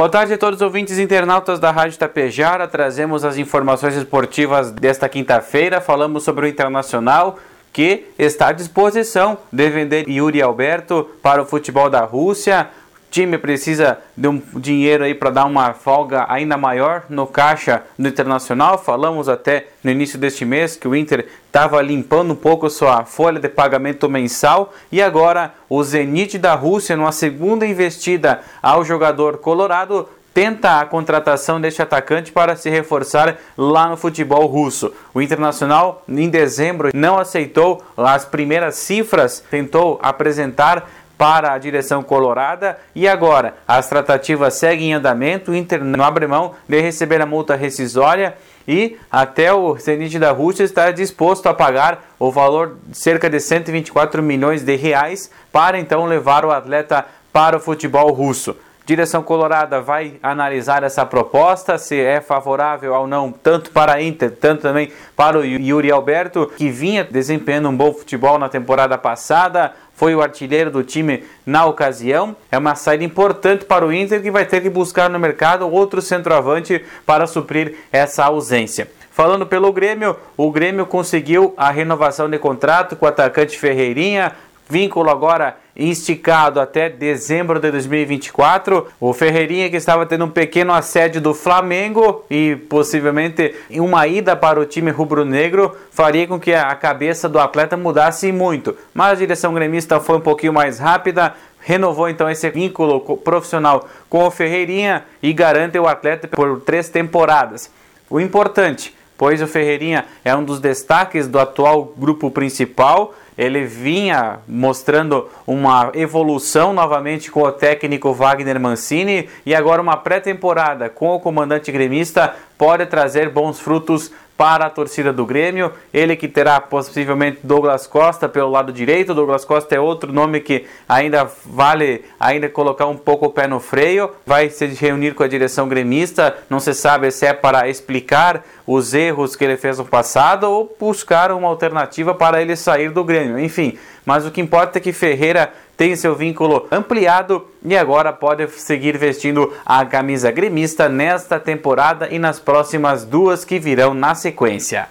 Boa tarde a todos os ouvintes internautas da Rádio Tapejara. Trazemos as informações esportivas desta quinta-feira. Falamos sobre o Internacional que está à disposição de vender Yuri Alberto para o futebol da Rússia time precisa de um dinheiro aí para dar uma folga ainda maior no caixa do Internacional. Falamos até no início deste mês que o Inter estava limpando um pouco sua folha de pagamento mensal e agora o Zenit da Rússia, numa segunda investida ao jogador colorado, tenta a contratação deste atacante para se reforçar lá no futebol russo. O Internacional, em dezembro, não aceitou as primeiras cifras, tentou apresentar para a direção colorada e agora as tratativas seguem em andamento. O Inter não abre mão de receber a multa rescisória e até o Zenit da Rússia está disposto a pagar o valor de cerca de 124 milhões de reais para então levar o atleta para o futebol russo. Direção Colorada vai analisar essa proposta, se é favorável ou não, tanto para a Inter, tanto também para o Yuri Alberto, que vinha desempenhando um bom futebol na temporada passada, foi o artilheiro do time na ocasião. É uma saída importante para o Inter que vai ter que buscar no mercado outro centroavante para suprir essa ausência. Falando pelo Grêmio, o Grêmio conseguiu a renovação de contrato com o atacante Ferreirinha, vínculo agora esticado até dezembro de 2024. O Ferreirinha que estava tendo um pequeno assédio do Flamengo e possivelmente uma ida para o time rubro-negro faria com que a cabeça do atleta mudasse muito. Mas a direção gremista foi um pouquinho mais rápida, renovou então esse vínculo profissional com o Ferreirinha e garante o atleta por três temporadas. O importante, pois o Ferreirinha é um dos destaques do atual grupo principal. Ele vinha mostrando uma evolução novamente com o técnico Wagner Mancini. E agora uma pré-temporada com o comandante gremista pode trazer bons frutos para a torcida do Grêmio. Ele que terá possivelmente Douglas Costa pelo lado direito. Douglas Costa é outro nome que ainda vale ainda colocar um pouco o pé no freio. Vai se reunir com a direção gremista. Não se sabe se é para explicar os erros que ele fez no passado ou buscar uma alternativa para ele sair do Grêmio. Enfim, mas o que importa é que Ferreira tem seu vínculo ampliado e agora pode seguir vestindo a camisa gremista nesta temporada e nas próximas duas que virão na sequência.